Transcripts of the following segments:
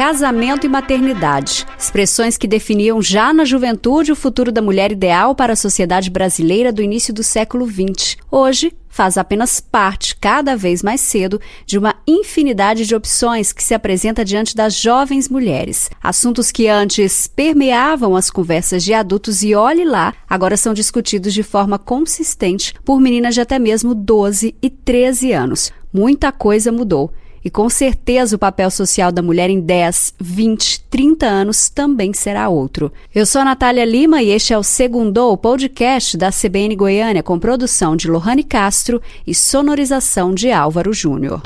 casamento e maternidade. Expressões que definiam já na juventude o futuro da mulher ideal para a sociedade brasileira do início do século XX. Hoje, faz apenas parte, cada vez mais cedo, de uma infinidade de opções que se apresenta diante das jovens mulheres. Assuntos que antes permeavam as conversas de adultos e olhe lá, agora são discutidos de forma consistente por meninas de até mesmo 12 e 13 anos. Muita coisa mudou. E com certeza o papel social da mulher em 10, 20, 30 anos também será outro. Eu sou a Natália Lima e este é o Segundo, podcast da CBN Goiânia, com produção de Lohane Castro e sonorização de Álvaro Júnior.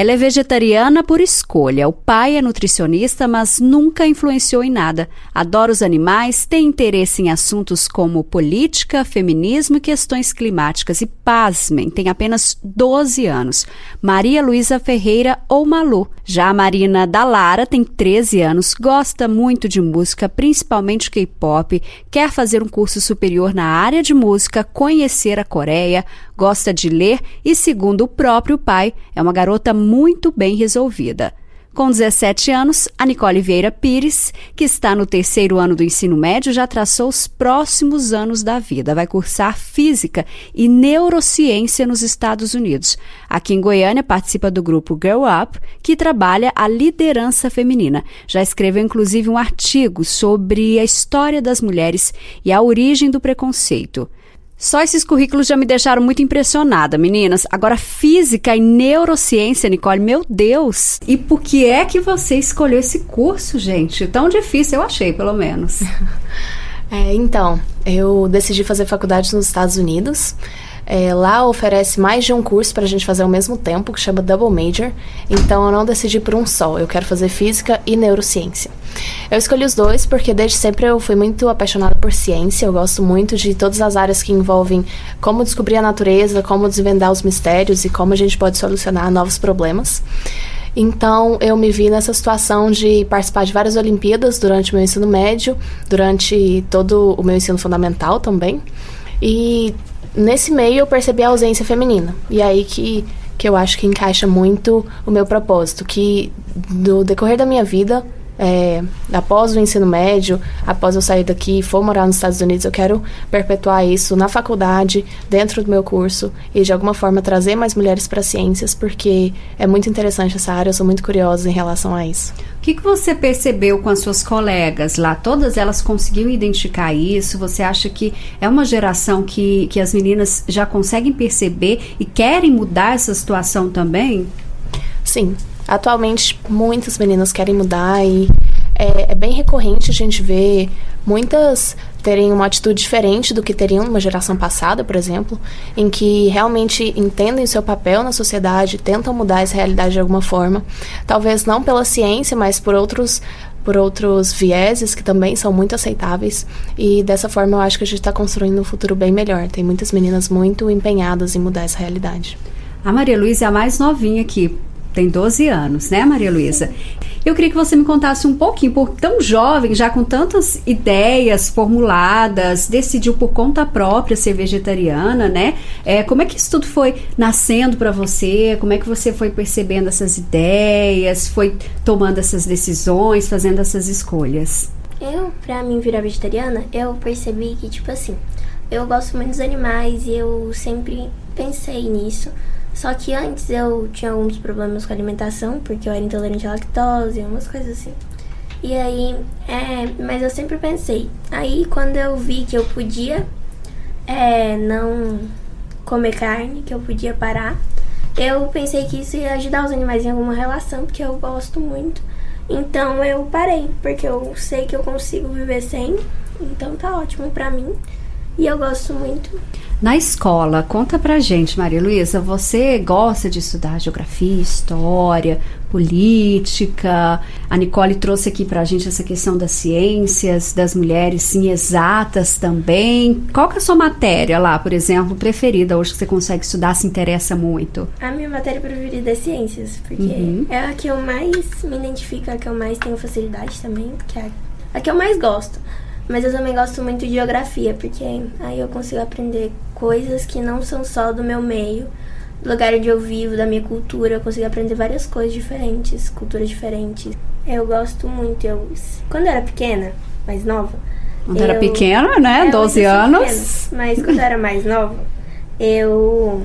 Ela é vegetariana por escolha. O pai é nutricionista, mas nunca influenciou em nada. Adora os animais, tem interesse em assuntos como política, feminismo e questões climáticas. E pasmem, tem apenas 12 anos. Maria Luísa Ferreira ou Malu. Já a Marina Dalara tem 13 anos, gosta muito de música, principalmente K-pop, quer fazer um curso superior na área de música, conhecer a Coreia, gosta de ler e, segundo o próprio pai, é uma garota muito bem resolvida. Com 17 anos, a Nicole Vieira Pires, que está no terceiro ano do ensino médio, já traçou os próximos anos da vida. Vai cursar Física e Neurociência nos Estados Unidos. Aqui em Goiânia, participa do grupo Girl Up, que trabalha a liderança feminina. Já escreveu, inclusive, um artigo sobre a história das mulheres e a origem do preconceito. Só esses currículos já me deixaram muito impressionada, meninas. Agora, física e neurociência, Nicole, meu Deus! E por que é que você escolheu esse curso, gente? Tão difícil, eu achei, pelo menos. É, então, eu decidi fazer faculdade nos Estados Unidos. É, lá oferece mais de um curso para a gente fazer ao mesmo tempo, que chama Double Major. Então eu não decidi por um só. Eu quero fazer física e neurociência. Eu escolhi os dois porque desde sempre eu fui muito apaixonada por ciência. Eu gosto muito de todas as áreas que envolvem como descobrir a natureza, como desvendar os mistérios e como a gente pode solucionar novos problemas. Então eu me vi nessa situação de participar de várias Olimpíadas durante o meu ensino médio, durante todo o meu ensino fundamental também. E nesse meio eu percebi a ausência feminina. E aí que, que eu acho que encaixa muito o meu propósito, que no decorrer da minha vida é, após o ensino médio, após eu sair daqui e for morar nos Estados Unidos, eu quero perpetuar isso na faculdade, dentro do meu curso e de alguma forma trazer mais mulheres para ciências, porque é muito interessante essa área, eu sou muito curiosa em relação a isso. O que, que você percebeu com as suas colegas lá? Todas elas conseguiram identificar isso? Você acha que é uma geração que, que as meninas já conseguem perceber e querem mudar essa situação também? Sim, Atualmente, muitas meninas querem mudar e é, é, bem recorrente a gente ver muitas terem uma atitude diferente do que teriam numa geração passada, por exemplo, em que realmente entendem seu papel na sociedade, tentam mudar essa realidade de alguma forma, talvez não pela ciência, mas por outros por outros vieses que também são muito aceitáveis e dessa forma eu acho que a gente está construindo um futuro bem melhor. Tem muitas meninas muito empenhadas em mudar essa realidade. A Maria Luísa é a mais novinha aqui tem 12 anos, né, Maria Luísa? Eu queria que você me contasse um pouquinho, por tão jovem, já com tantas ideias formuladas, decidiu por conta própria ser vegetariana, né? É, como é que isso tudo foi nascendo para você? Como é que você foi percebendo essas ideias, foi tomando essas decisões, fazendo essas escolhas? Eu, pra mim virar vegetariana, eu percebi que, tipo assim, eu gosto muito dos animais e eu sempre pensei nisso. Só que antes eu tinha alguns problemas com a alimentação, porque eu era intolerante à lactose, umas coisas assim. E aí, é, mas eu sempre pensei. Aí quando eu vi que eu podia é, não comer carne, que eu podia parar, eu pensei que isso ia ajudar os animais em alguma relação, porque eu gosto muito. Então eu parei, porque eu sei que eu consigo viver sem. Então tá ótimo pra mim. E eu gosto muito. Na escola, conta pra gente, Maria Luísa, você gosta de estudar geografia, história, política? A Nicole trouxe aqui pra gente essa questão das ciências, das mulheres sim exatas também. Qual que é a sua matéria lá, por exemplo, preferida hoje que você consegue estudar, se interessa muito? A minha matéria preferida é ciências, porque uhum. é a que eu mais me identifico, a que eu mais tenho facilidade também, que é a que eu mais gosto. Mas eu também gosto muito de geografia, porque aí eu consigo aprender coisas que não são só do meu meio, do lugar onde eu vivo, da minha cultura, eu consigo aprender várias coisas diferentes, culturas diferentes. Eu gosto muito. Eu, quando eu era pequena, mais nova. Quando eu, era pequena, né? É, 12 anos. Pequena, mas quando eu era mais nova, eu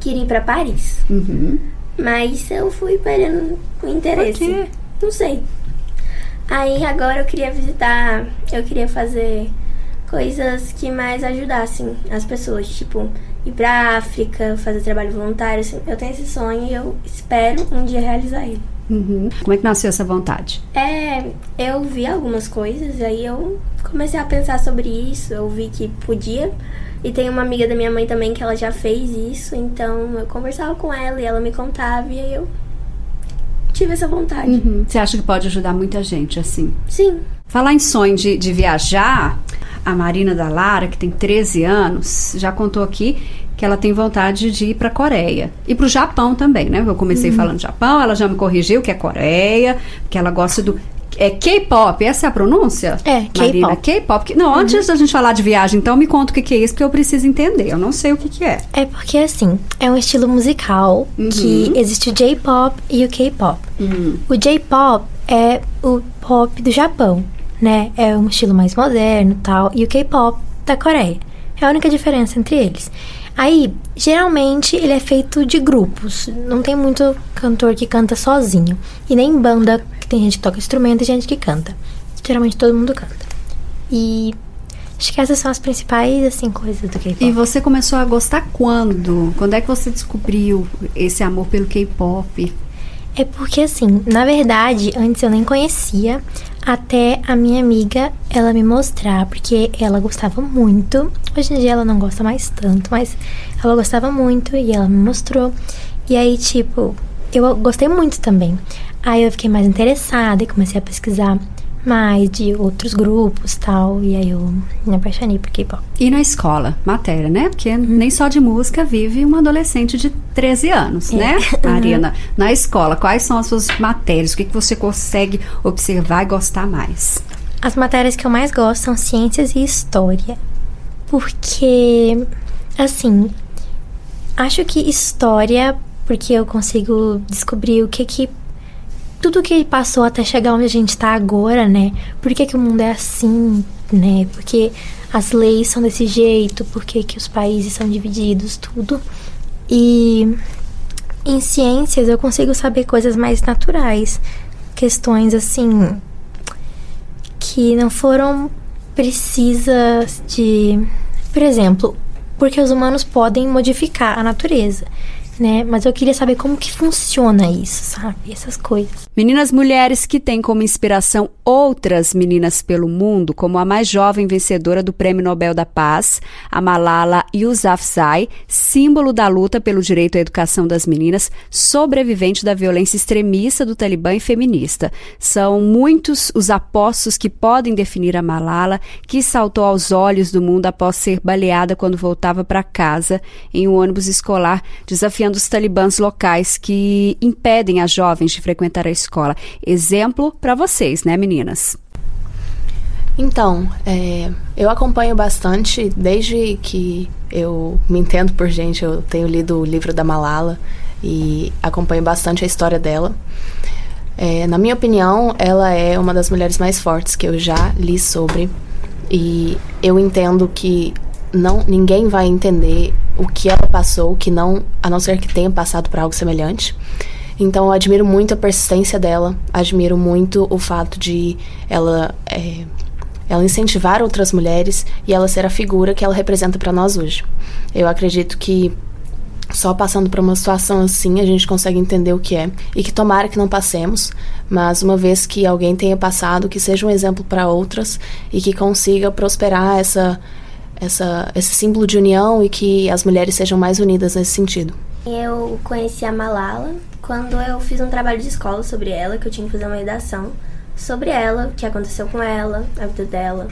queria ir para Paris. Uhum. Mas eu fui perdendo o interesse. Por quê? Não sei. Aí agora eu queria visitar, eu queria fazer coisas que mais ajudassem as pessoas, tipo ir pra África, fazer trabalho voluntário. Assim. Eu tenho esse sonho e eu espero um dia realizar ele. Uhum. Como é que nasceu essa vontade? É, eu vi algumas coisas, aí eu comecei a pensar sobre isso, eu vi que podia. E tem uma amiga da minha mãe também que ela já fez isso, então eu conversava com ela e ela me contava e aí eu tive essa vontade. Uhum. Você acha que pode ajudar muita gente assim? Sim. Falar em sonho de, de viajar, a Marina da Lara, que tem 13 anos, já contou aqui que ela tem vontade de ir para a Coreia e para o Japão também, né? Eu comecei uhum. falando Japão, ela já me corrigiu que é Coreia, que ela gosta do é K-pop, essa é a pronúncia? É, K-pop. K-pop. Não, uhum. antes da gente falar de viagem, então me conta o que, que, é isso, porque eu preciso entender. Eu não sei o que, que é. É porque, assim, é um estilo musical uhum. que existe o J-pop e o K-pop. Uhum. O J-pop é o pop do Japão, né? É um estilo mais moderno tal. E o K-pop da Coreia. É a única diferença entre eles. Aí, geralmente, ele é feito de grupos. Não tem muito cantor que canta sozinho. E nem banda, tem gente que toca instrumento e gente que canta. Geralmente todo mundo canta. E acho que essas são as principais, assim, coisas do K-pop. E você começou a gostar quando? Quando é que você descobriu esse amor pelo K-pop? É porque, assim, na verdade, antes eu nem conhecia até a minha amiga ela me mostrar, porque ela gostava muito. Hoje em dia ela não gosta mais tanto, mas ela gostava muito e ela me mostrou. E aí, tipo, eu gostei muito também. Aí eu fiquei mais interessada e comecei a pesquisar mais de outros grupos tal. E aí eu me apaixonei por K-pop. E na escola, matéria, né? Porque uhum. nem só de música vive uma adolescente de 13 anos, é. né. Marina? Uhum. Na escola, quais são as suas matérias? O que, que você consegue observar e gostar mais? As matérias que eu mais gosto são ciências e história. Porque, assim, acho que história, porque eu consigo descobrir o que que tudo que passou até chegar onde a gente está agora, né? Por que, que o mundo é assim, né? Porque as leis são desse jeito, por que, que os países são divididos, tudo. E em ciências eu consigo saber coisas mais naturais, questões assim que não foram precisas de, por exemplo, porque os humanos podem modificar a natureza né? Mas eu queria saber como que funciona isso, sabe? Essas coisas. Meninas mulheres que têm como inspiração outras meninas pelo mundo, como a mais jovem vencedora do Prêmio Nobel da Paz, a Malala Yousafzai, símbolo da luta pelo direito à educação das meninas, sobrevivente da violência extremista do Talibã e feminista. São muitos os apostos que podem definir a Malala, que saltou aos olhos do mundo após ser baleada quando voltava para casa em um ônibus escolar, desafiando dos talibãs locais que impedem as jovens de frequentar a escola. Exemplo para vocês, né, meninas? Então, é, eu acompanho bastante desde que eu me entendo por gente. Eu tenho lido o livro da Malala e acompanho bastante a história dela. É, na minha opinião, ela é uma das mulheres mais fortes que eu já li sobre. E eu entendo que não ninguém vai entender o que ela passou, que não, a não ser que tenha passado por algo semelhante. Então eu admiro muito a persistência dela, admiro muito o fato de ela é, ela incentivar outras mulheres e ela ser a figura que ela representa para nós hoje. Eu acredito que só passando por uma situação assim a gente consegue entender o que é e que tomara que não passemos, mas uma vez que alguém tenha passado, que seja um exemplo para outras e que consiga prosperar essa essa, esse símbolo de união e que as mulheres sejam mais unidas nesse sentido. Eu conheci a Malala quando eu fiz um trabalho de escola sobre ela, que eu tinha que fazer uma redação sobre ela, o que aconteceu com ela, a vida dela,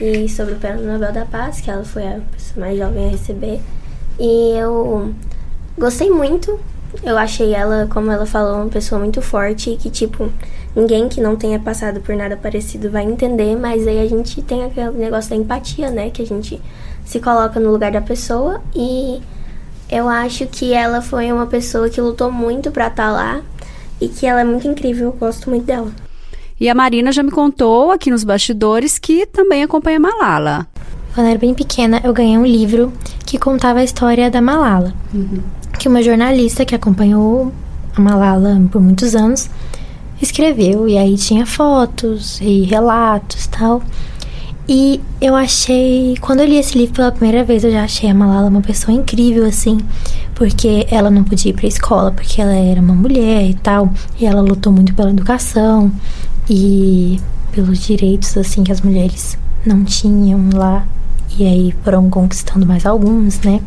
e sobre o Prêmio Nobel da Paz, que ela foi a pessoa mais jovem a receber. E eu gostei muito. Eu achei ela, como ela falou, uma pessoa muito forte e que, tipo, ninguém que não tenha passado por nada parecido vai entender, mas aí a gente tem aquele negócio da empatia, né? Que a gente se coloca no lugar da pessoa e Eu acho que ela foi uma pessoa que lutou muito para estar tá lá e que ela é muito incrível, eu gosto muito dela. E a Marina já me contou aqui nos bastidores que também acompanha a Malala. Quando eu era bem pequena, eu ganhei um livro que contava a história da Malala. Uhum. Que uma jornalista que acompanhou a Malala por muitos anos escreveu. E aí tinha fotos e relatos tal. E eu achei, quando eu li esse livro pela primeira vez, eu já achei a Malala uma pessoa incrível, assim, porque ela não podia ir pra escola, porque ela era uma mulher e tal, e ela lutou muito pela educação e pelos direitos, assim, que as mulheres não tinham lá, e aí foram conquistando mais alguns, né?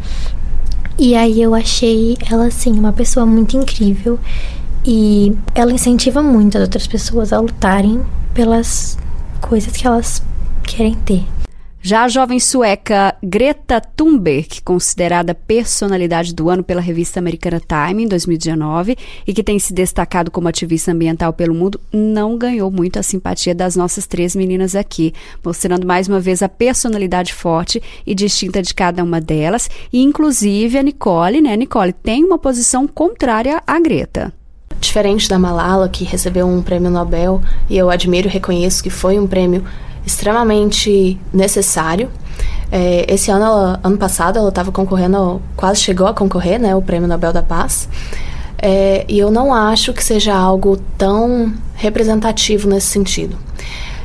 E aí eu achei ela, assim, uma pessoa muito incrível e ela incentiva muito as outras pessoas a lutarem pelas coisas que elas querem ter. Já a jovem sueca Greta Thunberg, considerada personalidade do ano pela revista americana Time em 2019 e que tem se destacado como ativista ambiental pelo mundo, não ganhou muito a simpatia das nossas três meninas aqui, mostrando mais uma vez a personalidade forte e distinta de cada uma delas, e inclusive a Nicole, né? Nicole tem uma posição contrária à Greta. Diferente da Malala, que recebeu um prêmio Nobel, e eu admiro e reconheço que foi um prêmio extremamente necessário. É, esse ano, ela, ano passado, ela estava concorrendo, quase chegou a concorrer, né, o Prêmio Nobel da Paz. É, e eu não acho que seja algo tão representativo nesse sentido.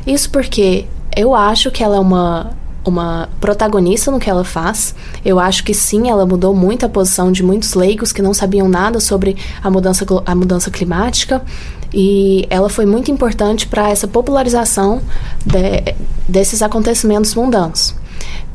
Isso porque eu acho que ela é uma uma protagonista no que ela faz. Eu acho que sim, ela mudou muito a posição de muitos leigos que não sabiam nada sobre a mudança, a mudança climática. E ela foi muito importante para essa popularização de, desses acontecimentos mundanos.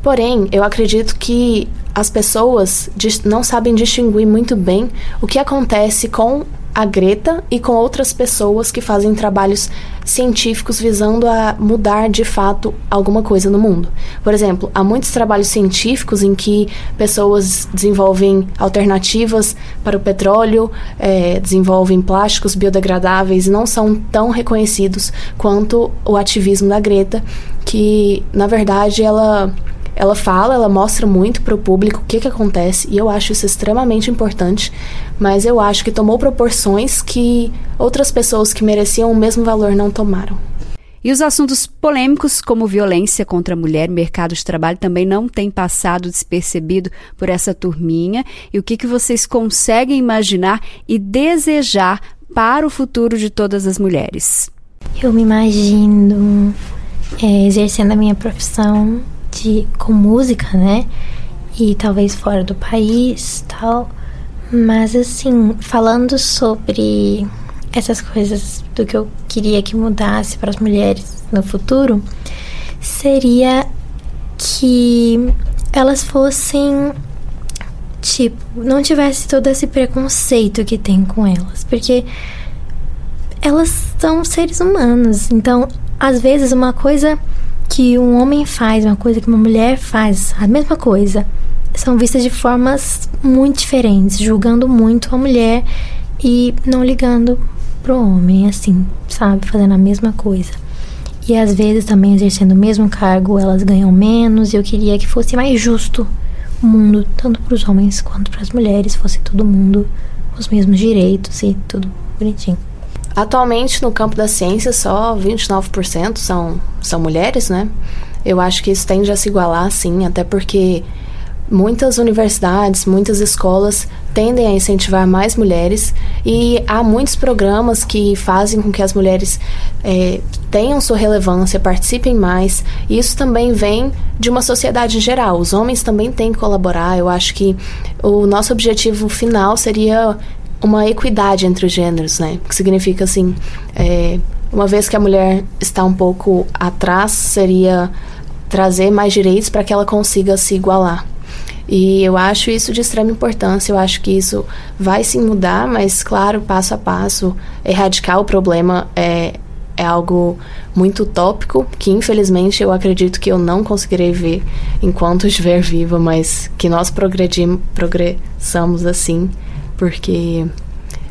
Porém, eu acredito que as pessoas não sabem distinguir muito bem o que acontece com a Greta e com outras pessoas que fazem trabalhos científicos visando a mudar de fato alguma coisa no mundo. Por exemplo, há muitos trabalhos científicos em que pessoas desenvolvem alternativas para o petróleo, é, desenvolvem plásticos biodegradáveis e não são tão reconhecidos quanto o ativismo da Greta, que na verdade ela ela fala, ela mostra muito para o público o que, que acontece e eu acho isso extremamente importante, mas eu acho que tomou proporções que outras pessoas que mereciam o mesmo valor não tomaram. E os assuntos polêmicos como violência contra a mulher, mercado de trabalho também não têm passado despercebido por essa turminha. E o que, que vocês conseguem imaginar e desejar para o futuro de todas as mulheres? Eu me imagino é, exercendo a minha profissão com música, né? E talvez fora do país, tal. Mas assim, falando sobre essas coisas do que eu queria que mudasse para as mulheres no futuro, seria que elas fossem tipo, não tivesse todo esse preconceito que tem com elas, porque elas são seres humanos. Então, às vezes uma coisa que um homem faz, uma coisa que uma mulher faz, a mesma coisa, são vistas de formas muito diferentes, julgando muito a mulher e não ligando pro homem, assim, sabe? Fazendo a mesma coisa. E às vezes também exercendo o mesmo cargo, elas ganham menos, e eu queria que fosse mais justo o mundo, tanto para os homens quanto para as mulheres, fosse todo mundo os mesmos direitos e tudo bonitinho. Atualmente, no campo da ciência, só 29% são, são mulheres, né? Eu acho que isso tende a se igualar, sim, até porque muitas universidades, muitas escolas tendem a incentivar mais mulheres e há muitos programas que fazem com que as mulheres é, tenham sua relevância, participem mais. Isso também vem de uma sociedade em geral. Os homens também têm que colaborar. Eu acho que o nosso objetivo final seria uma equidade entre os gêneros, né? Que significa assim, é, uma vez que a mulher está um pouco atrás, seria trazer mais direitos para que ela consiga se igualar. E eu acho isso de extrema importância. Eu acho que isso vai se mudar, mas claro, passo a passo, erradicar o problema é, é algo muito utópico, que infelizmente eu acredito que eu não conseguirei ver enquanto estiver viva, mas que nós progredimos, progressamos assim porque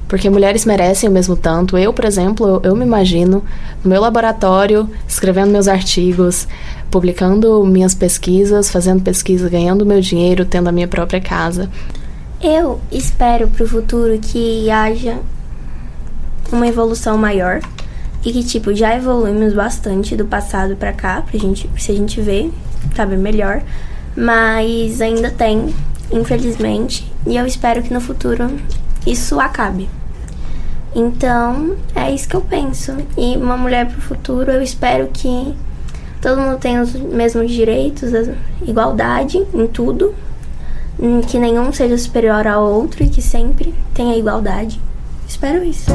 porque mulheres merecem o mesmo tanto. Eu, por exemplo, eu, eu, me imagino no meu laboratório, escrevendo meus artigos, publicando minhas pesquisas, fazendo pesquisa, ganhando meu dinheiro, tendo a minha própria casa. Eu espero pro futuro que haja uma evolução maior e que tipo já evoluímos bastante do passado para cá, pra gente, se a gente ver, tá bem melhor, mas ainda tem, infelizmente, e eu espero que no futuro isso acabe. Então, é isso que eu penso. E uma mulher pro futuro, eu espero que todo mundo tenha os mesmos direitos, igualdade em tudo, que nenhum seja superior ao outro e que sempre tenha igualdade. Espero isso.